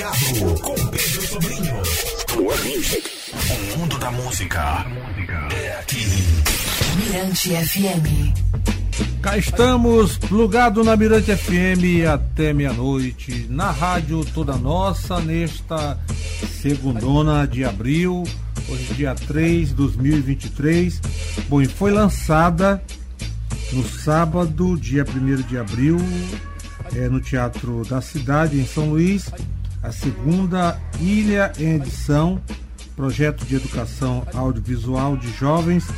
Plugado com Pedro Sobrinho. One Music. O mundo da música é aqui. Mirante FM. Cá estamos, plugado na Mirante FM até meia-noite, na rádio toda nossa, nesta segundona de abril, hoje dia 3 de 2023. Bom, e foi lançada no sábado, dia 1 de abril, é, no Teatro da Cidade, em São Luís, a segunda Ilha em Edição, projeto de educação audiovisual de jovens,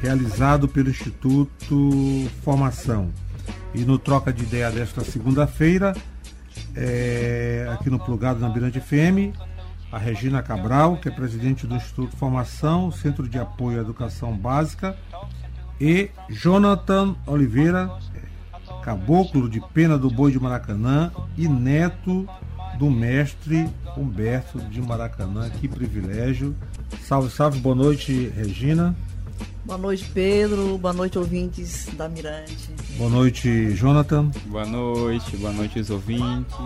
realizado pelo Instituto Formação. E no Troca de Ideia desta segunda-feira, é, aqui no Plugado na Mirante FM, a Regina Cabral, que é presidente do Instituto Formação, Centro de Apoio à Educação Básica, e Jonathan Oliveira, caboclo de pena do boi de Maracanã e neto do mestre Humberto de Maracanã. Que privilégio. Salve, salve, boa noite, Regina. Boa noite, Pedro. Boa noite, ouvintes da Mirante. Boa noite, Jonathan. Boa noite, boa noite, os ouvintes.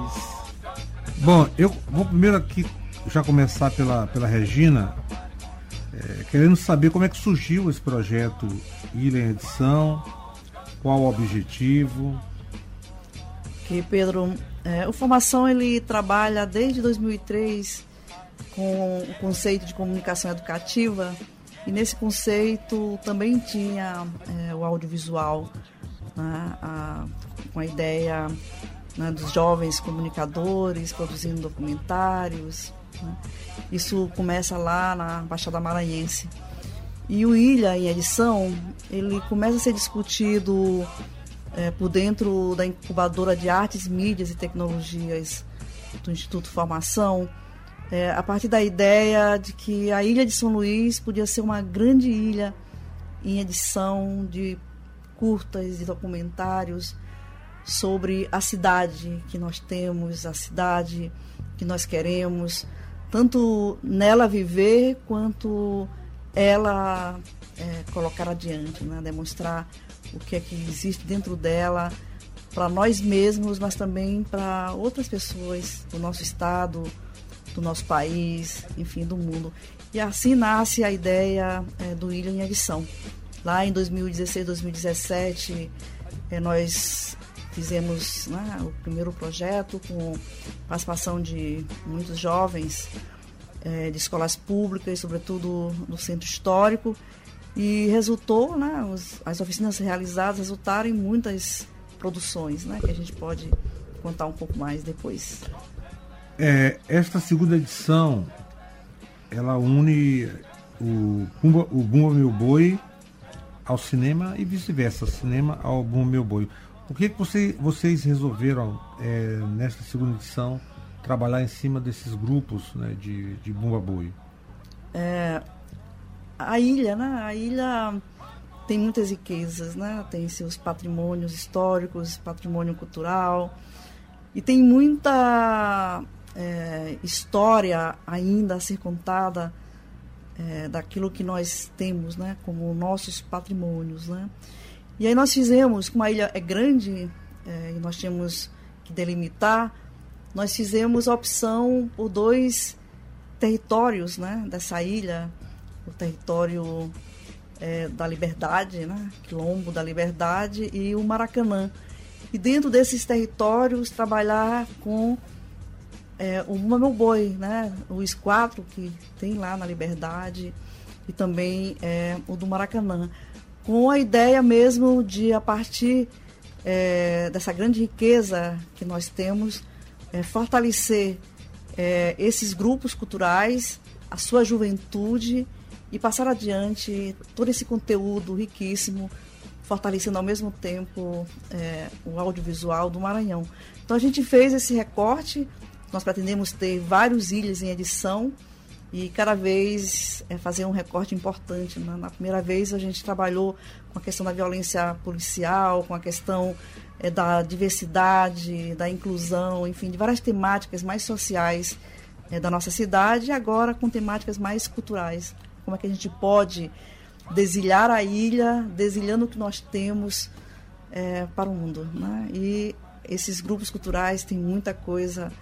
Bom, eu vou primeiro aqui já começar pela, pela Regina, é, querendo saber como é que surgiu esse projeto Ilha em Edição, qual o objetivo? Que Pedro, é, o Formação ele trabalha desde 2003 com o conceito de comunicação educativa e nesse conceito também tinha é, o audiovisual, né, a, com a ideia né, dos jovens comunicadores produzindo documentários. Né. Isso começa lá na Baixada Maranhense. E o Ilha, em edição, ele começa a ser discutido é, por dentro da incubadora de artes, mídias e tecnologias do Instituto Formação, é, a partir da ideia de que a Ilha de São Luís podia ser uma grande ilha em edição de curtas e documentários sobre a cidade que nós temos, a cidade que nós queremos, tanto nela viver quanto ela é, colocar adiante, né? demonstrar o que é que existe dentro dela para nós mesmos, mas também para outras pessoas do nosso estado, do nosso país, enfim, do mundo. E assim nasce a ideia é, do Ilha em Edição. Lá em 2016, 2017, é, nós fizemos né, o primeiro projeto com participação de muitos jovens é, de escolas públicas, sobretudo no centro histórico, e resultou, né, os, as oficinas realizadas resultaram em muitas produções, né, que a gente pode contar um pouco mais depois. É, esta segunda edição, ela une o Bumba, o Bumba Meu Boi ao cinema e vice-versa, cinema ao Bumba Meu Boi. O que, que você, vocês resolveram é, nesta segunda edição trabalhar em cima desses grupos né, de, de Bumba Boi? É, a ilha, né? A ilha tem muitas riquezas, né? Tem seus patrimônios históricos, patrimônio cultural e tem muita é, história ainda a ser contada é, daquilo que nós temos, né? Como nossos patrimônios, né? E aí nós fizemos, como a ilha é grande é, e nós tínhamos que delimitar, nós fizemos a opção por dois territórios, né? Dessa ilha o território é, da Liberdade, né? Quilombo da Liberdade e o Maracanã. E dentro desses territórios trabalhar com é, o Meu Boi, né? o esquadro que tem lá na Liberdade e também é, o do Maracanã. Com a ideia mesmo de, a partir é, dessa grande riqueza que nós temos, é, fortalecer é, esses grupos culturais, a sua juventude e passar adiante todo esse conteúdo riquíssimo, fortalecendo ao mesmo tempo é, o audiovisual do Maranhão. Então a gente fez esse recorte, nós pretendemos ter vários ilhas em edição e cada vez é, fazer um recorte importante. Né? Na primeira vez a gente trabalhou com a questão da violência policial, com a questão é, da diversidade, da inclusão, enfim, de várias temáticas mais sociais é, da nossa cidade e agora com temáticas mais culturais como é que a gente pode desilhar a ilha, desilhando o que nós temos é, para o mundo. Né? E esses grupos culturais têm muita coisa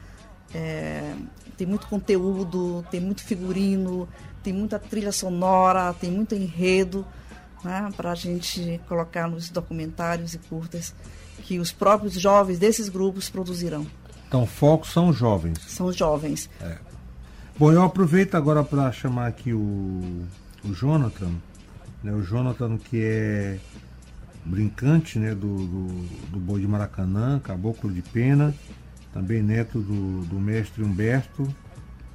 É, tem muito conteúdo, tem muito figurino, tem muita trilha sonora, tem muito enredo né, para a gente colocar nos documentários e curtas que os próprios jovens desses grupos produzirão. Então, foco são jovens. São jovens. É. Bom, eu aproveito agora para chamar aqui o, o Jonathan, né, o Jonathan que é brincante né, do, do, do Boi de Maracanã, caboclo de pena, também neto do, do mestre Humberto,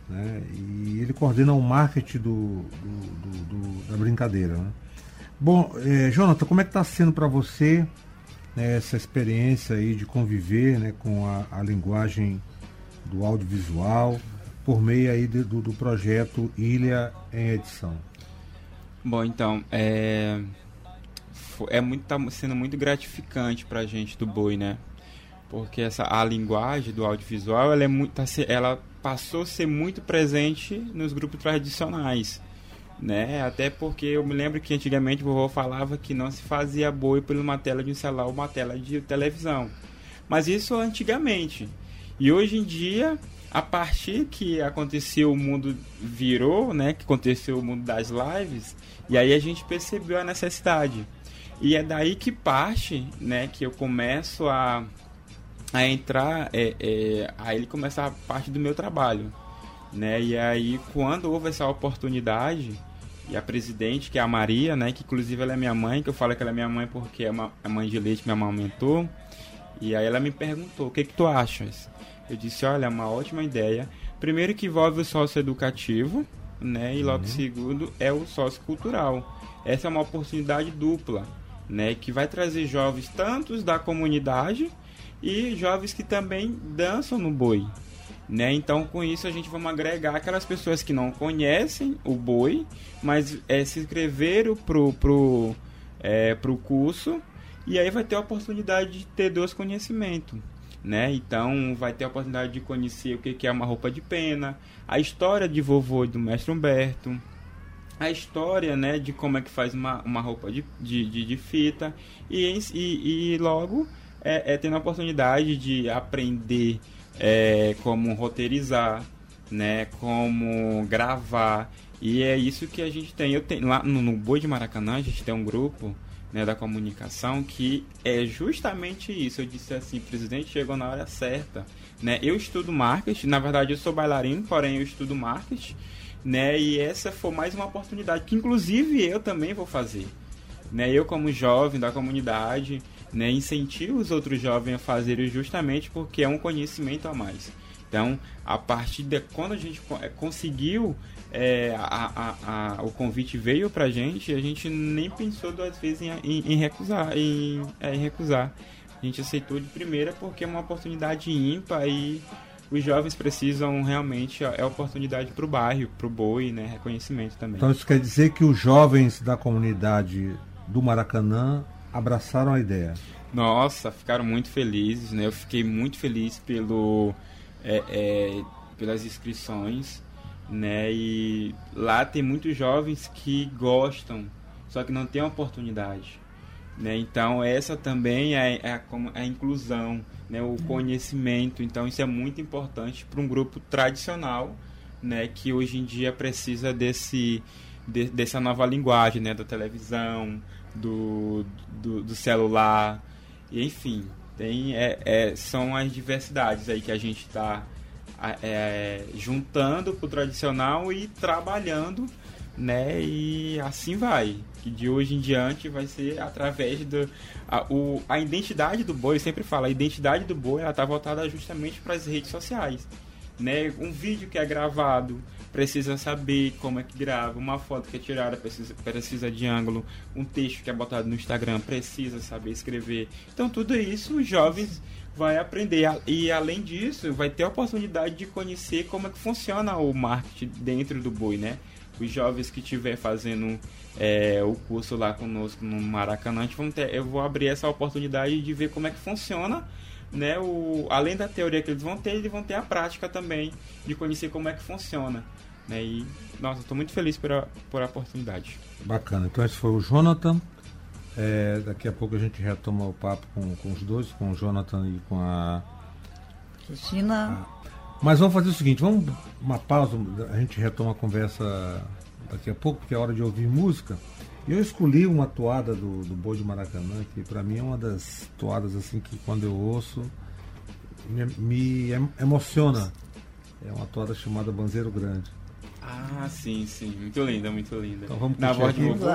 né, e ele coordena o marketing do, do da brincadeira. Né. Bom, é, Jonathan, como é que está sendo para você né, essa experiência aí de conviver né, com a, a linguagem do audiovisual por meio aí de, do, do projeto Ilha em Edição? Bom, então, é, é muito, tá sendo muito gratificante para a gente do Boi, né? Porque essa, a linguagem do audiovisual, ela, é muito, tá, ela passou a ser muito presente nos grupos tradicionais né? Até porque eu me lembro que antigamente o vovô falava que não se fazia boi por uma tela de um celular ou uma tela de televisão. Mas isso antigamente. E hoje em dia, a partir que aconteceu o mundo virou, né, que aconteceu o mundo das lives, e aí a gente percebeu a necessidade. E é daí que parte, né, que eu começo a, a entrar, é, é, aí ele começa a parte do meu trabalho, né? E aí quando houve essa oportunidade, e a presidente, que é a Maria, né? Que inclusive ela é minha mãe, que eu falo que ela é minha mãe porque é uma, a mãe de leite me amamentou. E aí ela me perguntou, o que que tu achas? Eu disse, olha, é uma ótima ideia. Primeiro que envolve o sócio educativo, né? E logo uhum. segundo é o sócio cultural. Essa é uma oportunidade dupla, né? Que vai trazer jovens tantos da comunidade e jovens que também dançam no boi, né? Então, com isso, a gente vai agregar aquelas pessoas que não conhecem o boi, mas é, se inscreveram pro, pro, é, pro curso e aí vai ter a oportunidade de ter dois conhecimentos. Né? Então vai ter a oportunidade de conhecer o que é uma roupa de pena, a história de vovô do mestre Humberto, a história né, de como é que faz uma, uma roupa de, de, de, de fita e, e, e logo é, é tendo a oportunidade de aprender é, como roteirizar, né, como gravar. E é isso que a gente tem. Eu tenho lá no, no Boi de Maracanã, a gente tem um grupo né, da comunicação que é justamente isso. Eu disse assim, presidente, chegou na hora certa. Né? Eu estudo marketing, na verdade eu sou bailarino, porém eu estudo marketing. Né? E essa foi mais uma oportunidade que inclusive eu também vou fazer. Né? Eu como jovem da comunidade, né, incentiva os outros jovens a fazerem justamente porque é um conhecimento a mais. Então, a partir de quando a gente é, conseguiu, é, a, a, a, o convite veio para a gente, a gente nem pensou duas vezes em, em, em recusar, em, é, em, recusar. A gente aceitou de primeira porque é uma oportunidade ímpar e os jovens precisam realmente é oportunidade para o bairro, para o boi, né, reconhecimento também. Então isso quer dizer que os jovens da comunidade do Maracanã abraçaram a ideia? Nossa, ficaram muito felizes, né? Eu fiquei muito feliz pelo, é, é, pelas inscrições, né? E lá tem muitos jovens que gostam, só que não tem oportunidade. Né? Então essa também é, é, a, é a inclusão, né? o conhecimento. Então isso é muito importante para um grupo tradicional, né? Que hoje em dia precisa desse de, dessa nova linguagem, né? Da televisão, do, do, do celular, enfim, tem, é, é, são as diversidades aí que a gente está é, juntando para o tradicional e trabalhando, né? E assim vai. Que de hoje em diante vai ser através do. A, o, a identidade do boi, eu sempre falo, a identidade do boi ela está voltada justamente para as redes sociais. Né? Um vídeo que é gravado, precisa saber como é que grava, uma foto que é tirada precisa, precisa de ângulo, um texto que é botado no Instagram precisa saber escrever. Então tudo isso os jovens vai aprender e além disso vai ter a oportunidade de conhecer como é que funciona o marketing dentro do boi, né? Os jovens que estiver fazendo é, o curso lá conosco no Maracanã, ter, eu vou abrir essa oportunidade de ver como é que funciona né, o, além da teoria que eles vão ter, eles vão ter a prática também de conhecer como é que funciona. Né? E, nossa, estou muito feliz por a, por a oportunidade. Bacana. Então, esse foi o Jonathan. É, daqui a pouco a gente retoma o papo com, com os dois, com o Jonathan e com a. Cristina. Mas vamos fazer o seguinte, vamos uma pausa, a gente retoma a conversa daqui a pouco, porque é hora de ouvir música. Eu escolhi uma toada do, do Boi de Maracanã, que para mim é uma das toadas assim que quando eu ouço me, me emociona. É uma toada chamada Banzeiro Grande. Ah, sim, sim. Muito linda, muito linda. Então vamos Na voz de vovô.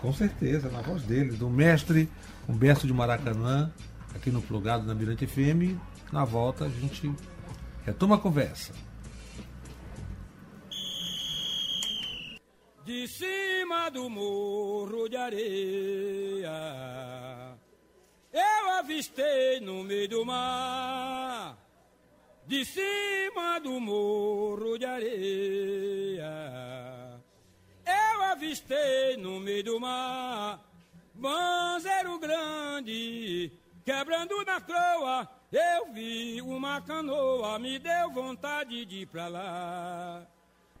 Com certeza, na voz dele, do mestre Humberto de Maracanã, aqui no Plugado na Mirante FM. Na volta a gente retoma a conversa. De cima do morro de areia, eu avistei no meio do mar. De cima do morro de areia, avistei no meio do mar. Banzeiro grande, quebrando na croa, eu vi uma canoa, me deu vontade de ir pra lá.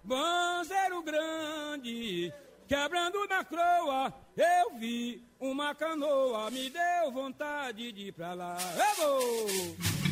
Banzeiro grande, quebrando na croa, eu vi uma canoa, me deu vontade de ir pra lá. Eu vou!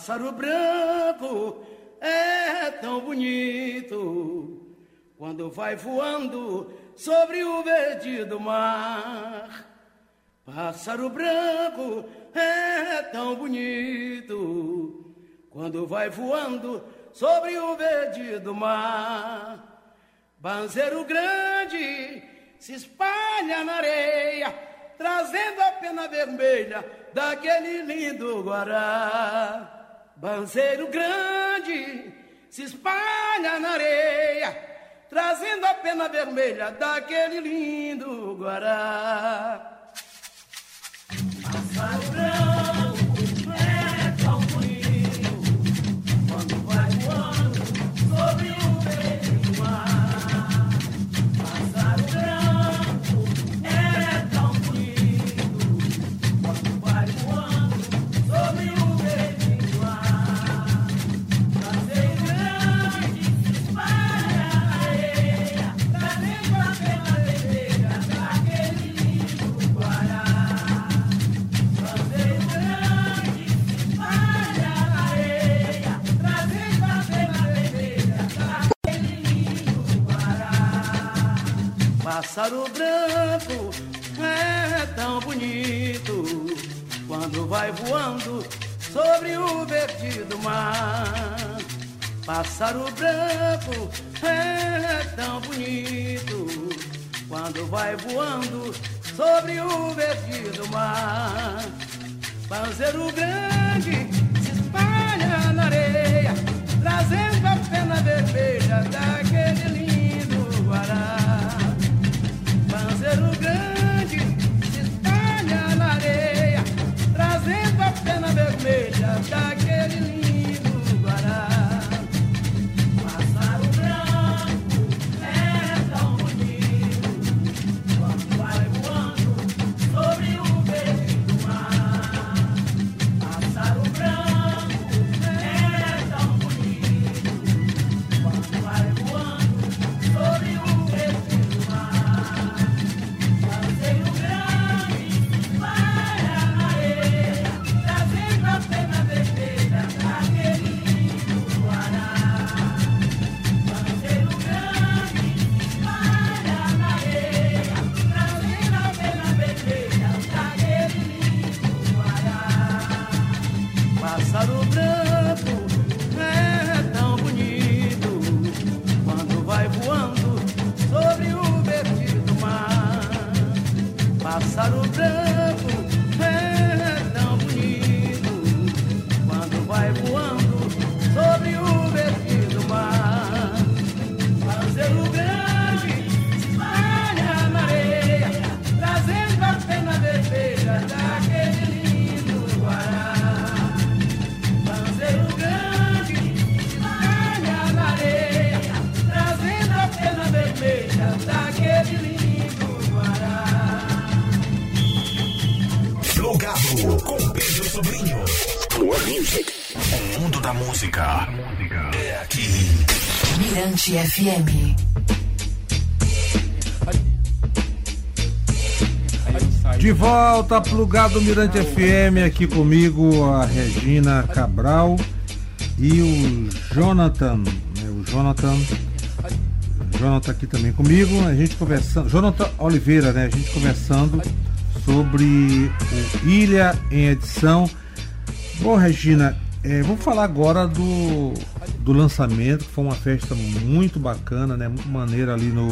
Pássaro branco é tão bonito quando vai voando sobre o verde do mar. Pássaro branco é tão bonito quando vai voando sobre o verde do mar. Banzeiro grande se espalha na areia, trazendo a pena vermelha daquele lindo guará. Banzeiro grande se espalha na areia, trazendo a pena vermelha daquele lindo guará. Pássaro branco é tão bonito quando vai voando sobre o verde do mar. Pássaro branco é tão bonito quando vai voando sobre o vertido mar. Panzeiro grande se espalha na areia, trazendo a pena vermelha daquele lindo guará. Pena vermelha daquele lindo Com Pedro Sobrinho. One Music. O mundo da música é aqui. Mirante FM. De volta, plugado Mirante FM, aqui comigo a Regina Cabral e o Jonathan. né, O Jonathan. Jonathan aqui também comigo, a gente conversando. Jonathan Oliveira, né? A gente conversando sobre o Ilha em edição. Bom, Regina, é, vamos falar agora do, do lançamento, que foi uma festa muito bacana, né? Muito maneira ali no,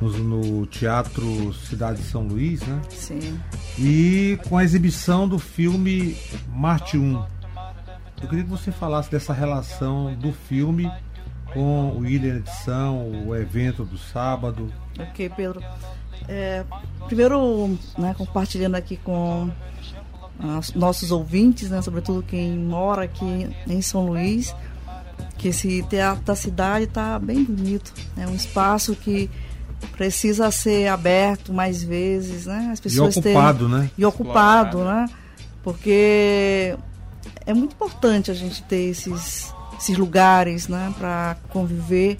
no, no Teatro Cidade de São Luís, né? Sim. E com a exibição do filme Marte 1. Eu queria que você falasse dessa relação do filme com o Ilha em Edição, o evento do sábado. Ok, Pedro. É, primeiro, né, compartilhando aqui com os nossos ouvintes, né, sobretudo quem mora aqui em São Luís, que esse teatro da cidade está bem bonito. É um espaço que precisa ser aberto mais vezes, né? As E pessoas ocupado, terem- né? e ocupado, né? Porque é muito importante a gente ter esses, esses lugares, né, para conviver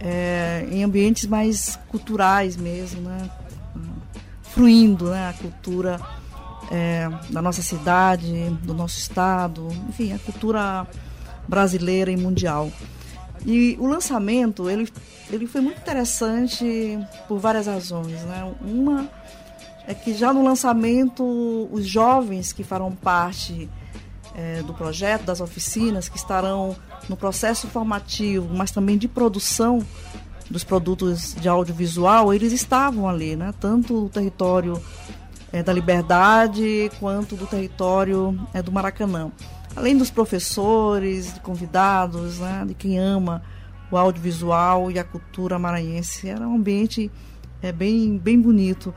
é, em ambientes mais culturais mesmo, né? Fruindo, né, a cultura é, da nossa cidade, do nosso estado, enfim, a cultura brasileira e mundial. E o lançamento, ele, ele foi muito interessante por várias razões, né? Uma é que já no lançamento os jovens que farão parte eh, do projeto, das oficinas, que estarão no processo formativo, mas também de produção dos produtos de audiovisual, eles estavam ali, né? tanto no território eh, da Liberdade quanto do território eh, do Maracanã. Além dos professores, de convidados, né? de quem ama o audiovisual e a cultura maranhense. Era um ambiente é, bem, bem bonito.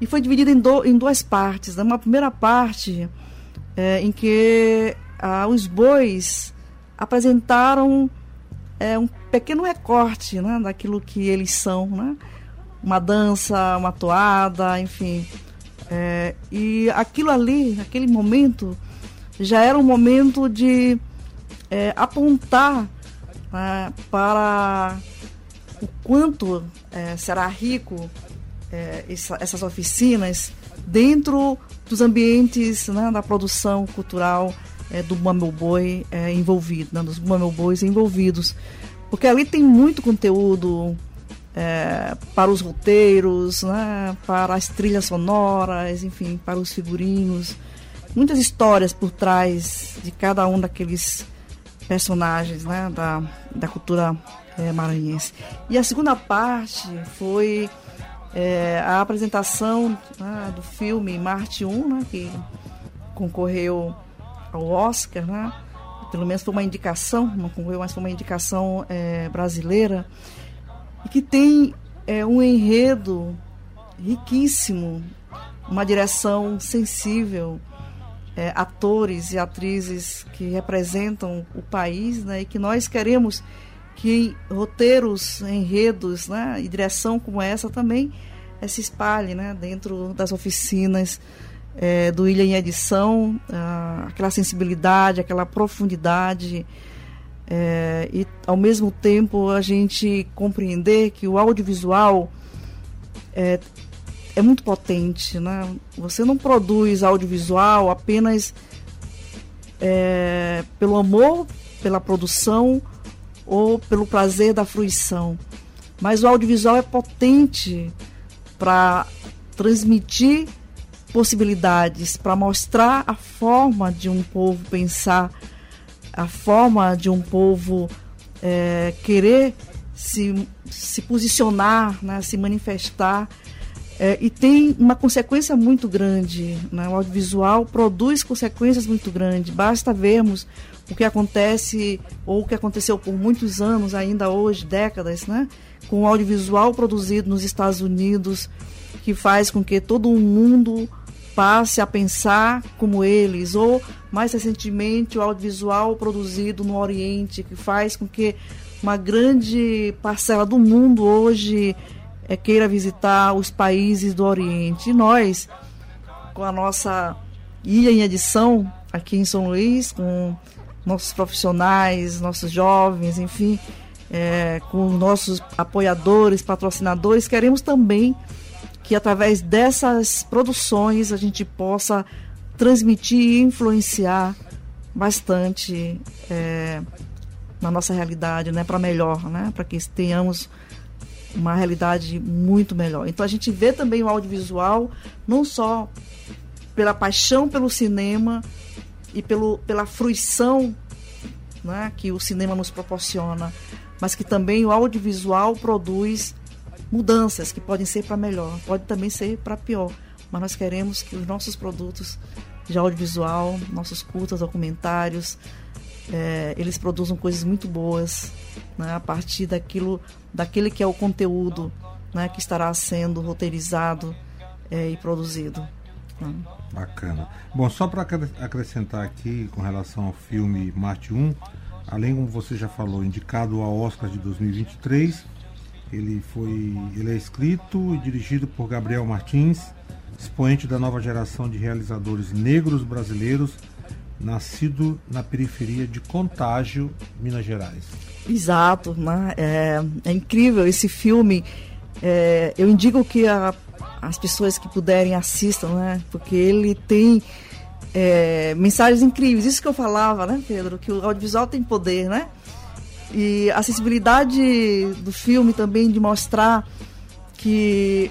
E foi dividido em, do, em duas partes. Né? Uma primeira parte é, em que ah, os bois apresentaram é, um pequeno recorte né, daquilo que eles são. Né? Uma dança, uma toada, enfim. É, e aquilo ali, naquele momento, já era um momento de é, apontar né, para o quanto é, será rico é, essa, essas oficinas dentro dos ambientes né, da produção cultural é, do Boi é, envolvido, né, dos Bois envolvidos. Porque ali tem muito conteúdo é, para os roteiros, né, para as trilhas sonoras, enfim, para os figurinos. Muitas histórias por trás de cada um daqueles personagens né, da, da cultura é, maranhense. E a segunda parte foi é, a apresentação né, do filme Marte 1, né, que concorreu ao Oscar, né? pelo menos foi uma indicação, não concorreu, mas foi uma indicação é, brasileira, e que tem é, um enredo riquíssimo, uma direção sensível, é, atores e atrizes que representam o país né, e que nós queremos que roteiros, enredos né, e direção como essa também é, se espalhe né, dentro das oficinas é, do Ilha em Edição, ah, aquela sensibilidade, aquela profundidade é, e ao mesmo tempo a gente compreender que o audiovisual é, é muito potente, né? Você não produz audiovisual apenas é, pelo amor pela produção ou pelo prazer da fruição, mas o audiovisual é potente para transmitir possibilidades, para mostrar a forma de um povo pensar, a forma de um povo é, querer se, se posicionar, né, se manifestar é, e tem uma consequência muito grande. Né? O audiovisual produz consequências muito grandes. Basta vermos o que acontece, ou o que aconteceu por muitos anos, ainda hoje, décadas, né? com o audiovisual produzido nos Estados Unidos, que faz com que todo o mundo passe a pensar como eles, ou mais recentemente o audiovisual produzido no Oriente, que faz com que uma grande parcela do mundo hoje é, queira visitar os países do Oriente. E nós, com a nossa ilha em edição aqui em São Luís, com nossos profissionais, nossos jovens, enfim, é, com nossos apoiadores, patrocinadores, queremos também que através dessas produções a gente possa transmitir e influenciar bastante é, na nossa realidade, né, para melhor, né, para que tenhamos uma realidade muito melhor. Então a gente vê também o audiovisual não só pela paixão pelo cinema e pelo, pela fruição né, que o cinema nos proporciona, mas que também o audiovisual produz mudanças que podem ser para melhor, pode também ser para pior. Mas nós queremos que os nossos produtos de audiovisual, nossos curtas, documentários, é, eles produzam coisas muito boas né, a partir daquilo, daquele que é o conteúdo né, que estará sendo roteirizado é, e produzido. Né. Bacana. Bom, só para acrescentar aqui com relação ao filme Marte 1, além como você já falou, indicado ao Oscar de 2023, ele foi, ele é escrito e dirigido por Gabriel Martins, expoente da nova geração de realizadores negros brasileiros nascido na periferia de Contágio, Minas Gerais. Exato, né? é, é incrível esse filme. É, eu indico que a, as pessoas que puderem assistam, né? Porque ele tem é, mensagens incríveis. Isso que eu falava, né, Pedro? Que o audiovisual tem poder, né? E a sensibilidade do filme também de mostrar que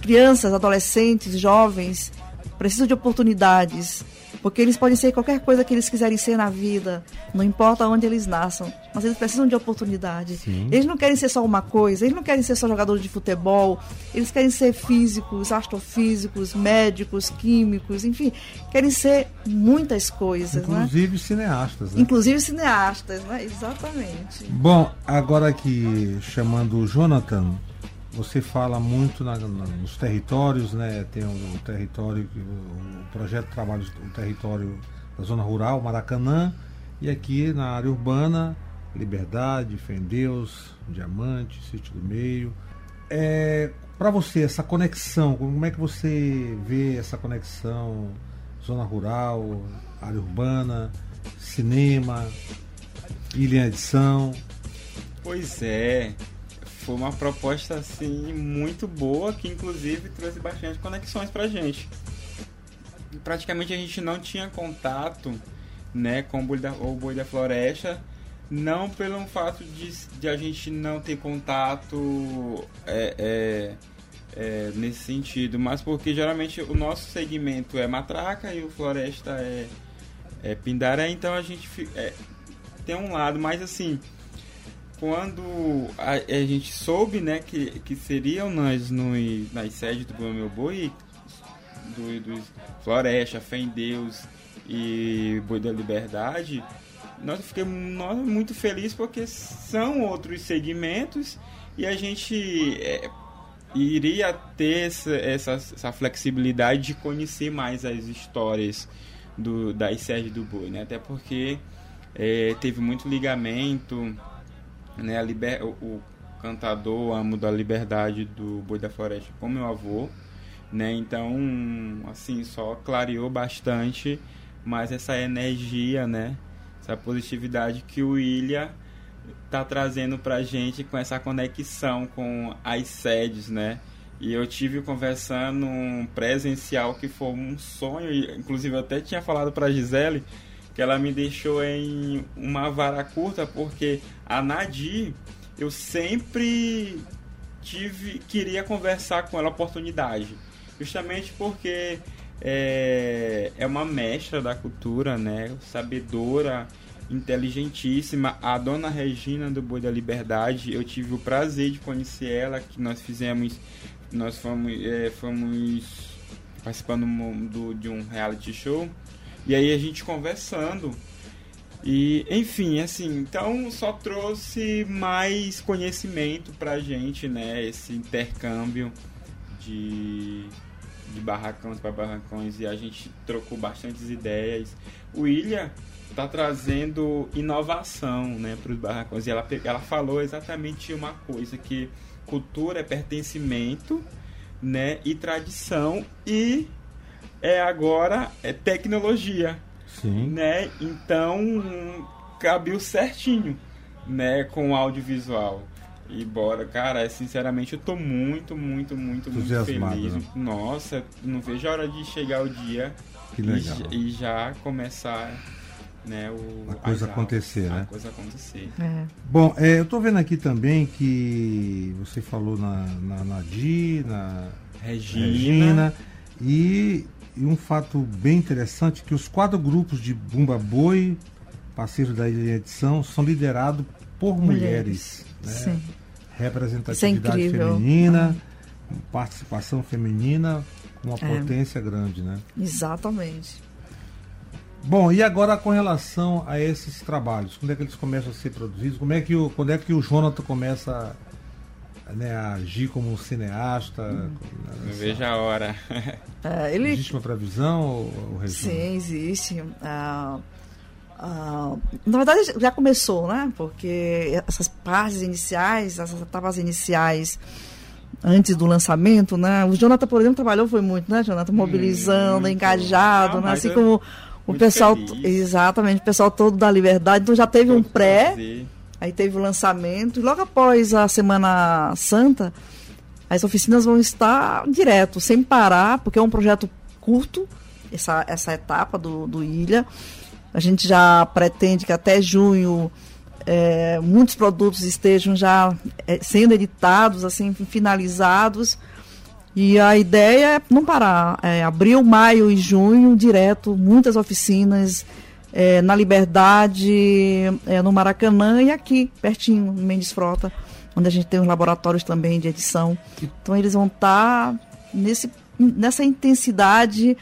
crianças, adolescentes, jovens precisam de oportunidades porque eles podem ser qualquer coisa que eles quiserem ser na vida, não importa onde eles nasçam, mas eles precisam de oportunidade. Sim. Eles não querem ser só uma coisa, eles não querem ser só jogadores de futebol, eles querem ser físicos, astrofísicos, médicos, químicos, enfim, querem ser muitas coisas. Né? Inclusive né? cineastas. Né? Inclusive cineastas, né? exatamente. Bom, agora aqui chamando o Jonathan, você fala muito na, na, nos territórios, né? Tem o, o território, o, projeto trabalho, o território da zona rural, Maracanã, e aqui na área urbana, Liberdade, Fendeus, Diamante, Sítio do Meio. É, Para você, essa conexão, como é que você vê essa conexão zona rural, área urbana, cinema, ilha edição? Pois é, foi uma proposta assim muito boa que inclusive trouxe bastante conexões pra gente. Praticamente a gente não tinha contato né, com o Boi da, o Boi da Floresta, não pelo fato de, de a gente não ter contato é, é, é, nesse sentido, mas porque geralmente o nosso segmento é matraca e o floresta é, é pindaré, então a gente é, tem um lado mais assim quando a, a gente soube, né, que, que seriam nós no, nas sedes do Meu Boi, do, do Floresta, Fé em Deus e Boi da Liberdade, nós ficamos nós, muito felizes porque são outros segmentos e a gente é, iria ter essa, essa, essa, flexibilidade de conhecer mais as histórias do, das sedes do boi, né? Até porque é, teve muito ligamento, né? A liber, o, o, cantador amo da liberdade do boi da floresta com meu avô, né? Então, assim, só clareou bastante mais essa energia, né? Essa positividade que o Ilha tá trazendo pra gente com essa conexão com as sedes, né? E eu tive conversando um presencial que foi um sonho, inclusive eu até tinha falado para Gisele que ela me deixou em uma vara curta porque a Nadir eu sempre tive queria conversar com ela oportunidade, justamente porque é, é uma mestra da cultura, né? Sabedora inteligentíssima, a dona Regina do Boi da Liberdade. Eu tive o prazer de conhecer ela, que nós fizemos, nós fomos, é, fomos participando do, de um reality show. E aí a gente conversando. E, enfim, assim, então só trouxe mais conhecimento pra gente, né? Esse intercâmbio de, de barracões para barracões e a gente trocou bastantes ideias. O Ilha está trazendo inovação né, para os barracões. E ela, ela falou exatamente uma coisa, que cultura é pertencimento né, e tradição e é agora é tecnologia. Sim. Né? Então cabiu certinho né, com o audiovisual. E bora, cara, sinceramente eu tô muito, muito, muito, muito feliz. Né? Nossa, não vejo a hora de chegar o dia e, e já começar né, o, a coisa acontecer, né? A coisa acontecer. É. Bom, é, eu estou vendo aqui também que você falou na, na Nadir, na Regina, Regina e, e, um fato bem interessante que os quatro grupos de Bumba Boi, parceiros da edição, são liderados por mulheres. mulheres né? Representatividade é feminina, participação feminina, uma é. potência grande, né? Exatamente. Bom, e agora com relação a esses trabalhos, quando é que eles começam a ser produzidos? Como é que o, quando é que o Jonathan começa né, a agir como um cineasta? Hum. Não vejo a hora. É, ele... Existe uma previsão, ou, Sim, existe. Ah, ah, na verdade, já começou, né? Porque essas partes iniciais, essas etapas iniciais antes do lançamento, né? O Jonathan, por exemplo, trabalhou foi muito, né, Jonathan? Mobilizando, hum, engajado, né? Assim eu... como o pessoal, feliz. exatamente, o pessoal todo da Liberdade. Então já teve um pré, fazer. Aí teve o lançamento. Logo após a Semana Santa, as oficinas vão estar direto, sem parar, porque é um projeto curto, essa, essa etapa do, do Ilha. A gente já pretende que até junho é, muitos produtos estejam já é, sendo editados, assim, finalizados e a ideia é não parar. É, abril, maio e junho, direto, muitas oficinas é, na Liberdade, é, no Maracanã e aqui, pertinho, no Mendes Frota, onde a gente tem os laboratórios também de edição. Então eles vão estar tá nesse, nessa intensidade,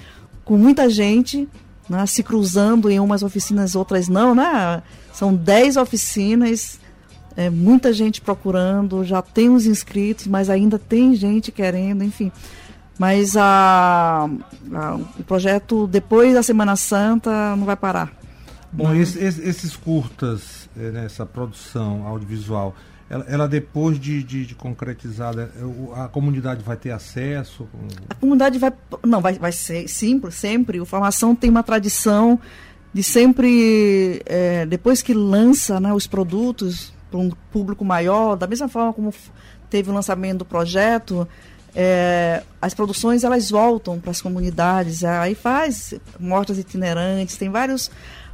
com muita gente, né, se cruzando em umas oficinas, outras não, né? São 10 oficinas é, muita gente procurando, já tem os inscritos, mas ainda tem gente querendo, enfim. Mas a, a, o projeto, depois da Semana Santa, não vai parar. Bom, esse, esses curtas, nessa né, produção audiovisual, ela, ela depois de, de, de, concretizada, é, a comunidade vai ter acesso? A comunidade vai. Não, vai, vai ser simples, sempre. O Formação tem uma tradição de sempre, é, depois que lança né, os produtos, para um público maior, da mesma forma como teve o lançamento do projeto, é, as produções elas voltam para as comunidades, aí faz mortas itinerantes, tem vários,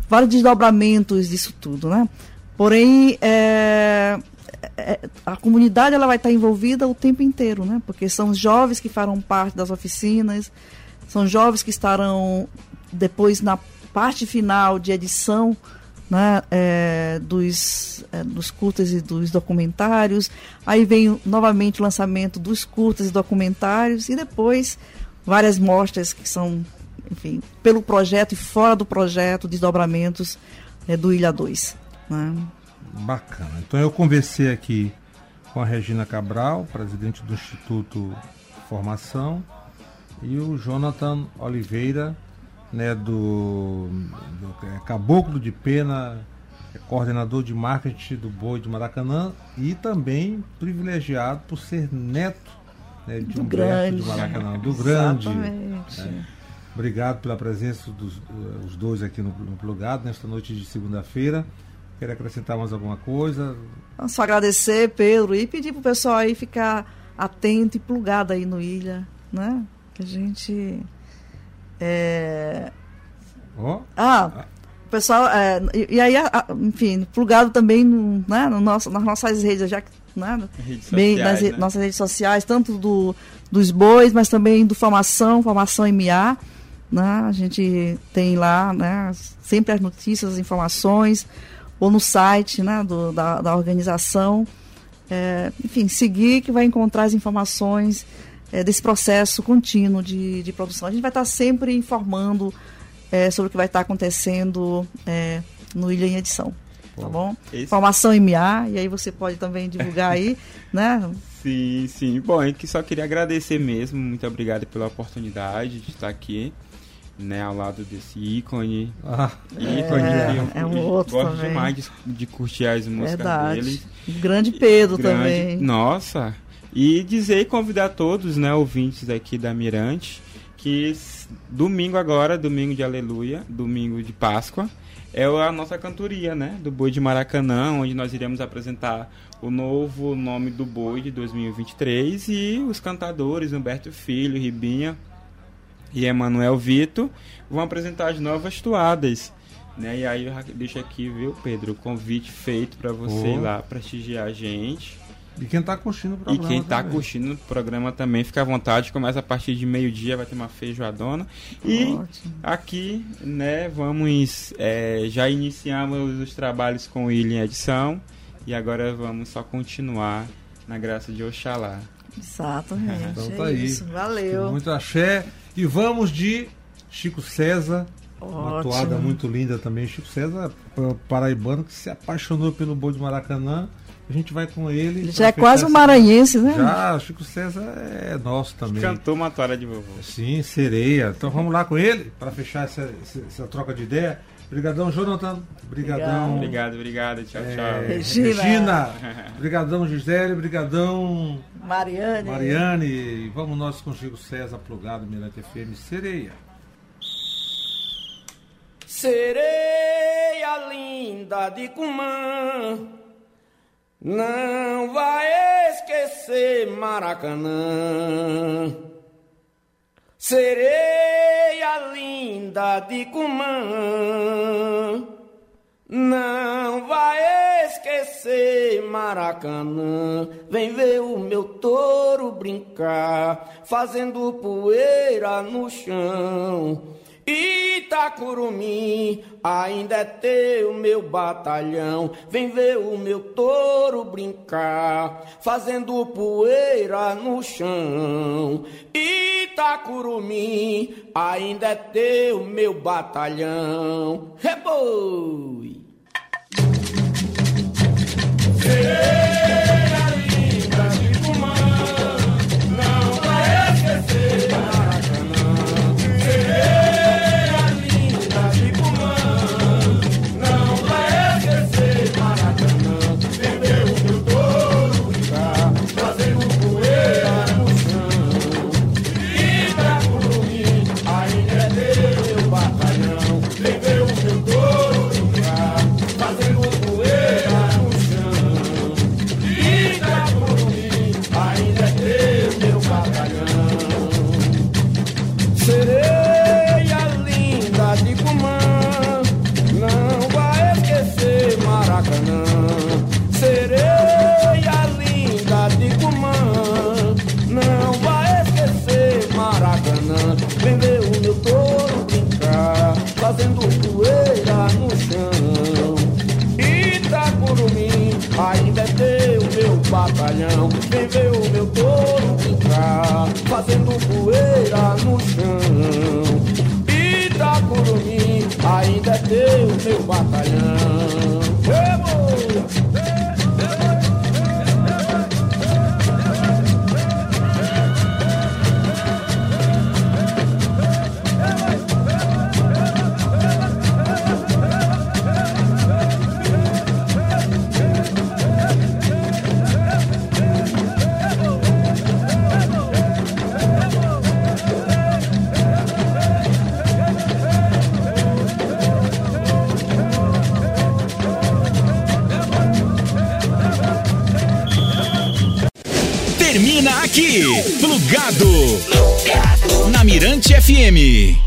vários desdobramentos disso tudo, né? Porém, é, é, a comunidade ela vai estar envolvida o tempo inteiro, né? Porque são jovens que farão parte das oficinas, são jovens que estarão depois na parte final de edição né, é, dos, é, dos curtas e dos documentários. Aí vem novamente o lançamento dos curtas e documentários e depois várias mostras que são, enfim, pelo projeto e fora do projeto, desdobramentos é, do Ilha 2. Né? Bacana. Então eu conversei aqui com a Regina Cabral, presidente do Instituto Formação, e o Jonathan Oliveira, né, do, do é, Caboclo de Pena, é coordenador de marketing do Boi de Maracanã e também privilegiado por ser neto né, de Do Humberto grande. de Maracanã, do grande. Né. Obrigado pela presença dos eh, os dois aqui no, no Plugado nesta noite de segunda-feira. Quer acrescentar mais alguma coisa? Só agradecer, Pedro, e pedir pro pessoal aí ficar atento e plugado aí no Ilha, né? Que a gente. É... Ó, Ah, o pessoal. é, e, e aí, a- enfim, plugado também no, né, no nosso, nas nossas redes, já que. Né, Redes bem sociais, nas né? nossas redes sociais, tanto do, dos bois, mas também do Formação, Formação MA. Né, a gente tem lá né, sempre as notícias, as informações, ou no site né, do, da, da organização. É, enfim, seguir que vai encontrar as informações é, desse processo contínuo de, de produção. A gente vai estar sempre informando é, sobre o que vai estar acontecendo é, no Ilha em Edição. Tá bom? Esse- Informação MA, e aí você pode também divulgar aí, né? Sim, sim. Bom, eu que só queria agradecer mesmo. Muito obrigado pela oportunidade de estar aqui, né, ao lado desse ícone. ah, ícone É, é um eu outro gosto também. demais de, de curtir as músicas Verdade. dele. Grande Pedro Grande- também. Nossa. E dizer e convidar todos, né, ouvintes aqui da Mirante, que domingo agora, domingo de Aleluia, domingo de Páscoa, é a nossa cantoria, né, do Boi de Maracanã, onde nós iremos apresentar o novo nome do Boi de 2023 e os cantadores Humberto Filho, Ribinha e Emanuel Vito vão apresentar as novas toadas. Né? E aí eu deixo aqui, viu, Pedro, o convite feito para você Oh. ir lá prestigiar a gente. E quem está curtindo o E programa quem tá também. curtindo o programa também, fica à vontade. Começa a partir de meio-dia, vai ter uma feijoadona. E Ótimo. aqui, né, vamos. é, já iniciamos os trabalhos com o Ilha em edição. E agora vamos só continuar na graça de Oxalá. Exatamente. Então é tá aí. isso. Valeu. Muito axé. E vamos de Chico César. Uma Ótimo. toada muito linda também. Chico César, pa- paraibano, que se apaixonou pelo boi de Maracanã. A gente vai com ele. Já é quase um maranhense, né? Já, Chico César é nosso também. Cantou uma toalha de vovô. Sim, sereia. Então vamos lá com ele para fechar essa, essa, essa troca de ideia. Obrigadão, Jonathan. Obrigadão. Obrigado, obrigado. Tchau, é, tchau. Regina. Regina. Obrigadão, Gisele. Obrigadão, Mariane. Mariane. E vamos nós com Chico César plugado, Mirante FM. Sereia. Sereia linda de Cumã, não vai esquecer Maracanã. Sereia linda de Cumã, não vai esquecer Maracanã. Vem ver o meu touro brincar, fazendo poeira no chão. Itacurumim, ainda é teu meu batalhão. Vem ver o meu touro brincar, fazendo poeira no chão. Itacurumim, ainda é teu meu batalhão. Reboi! Sereia Vem ver o meu touro brincar, fazendo poeira no chão. Itacurumim ainda é teu, meu batalhão. Plugado. Na Mirante FM.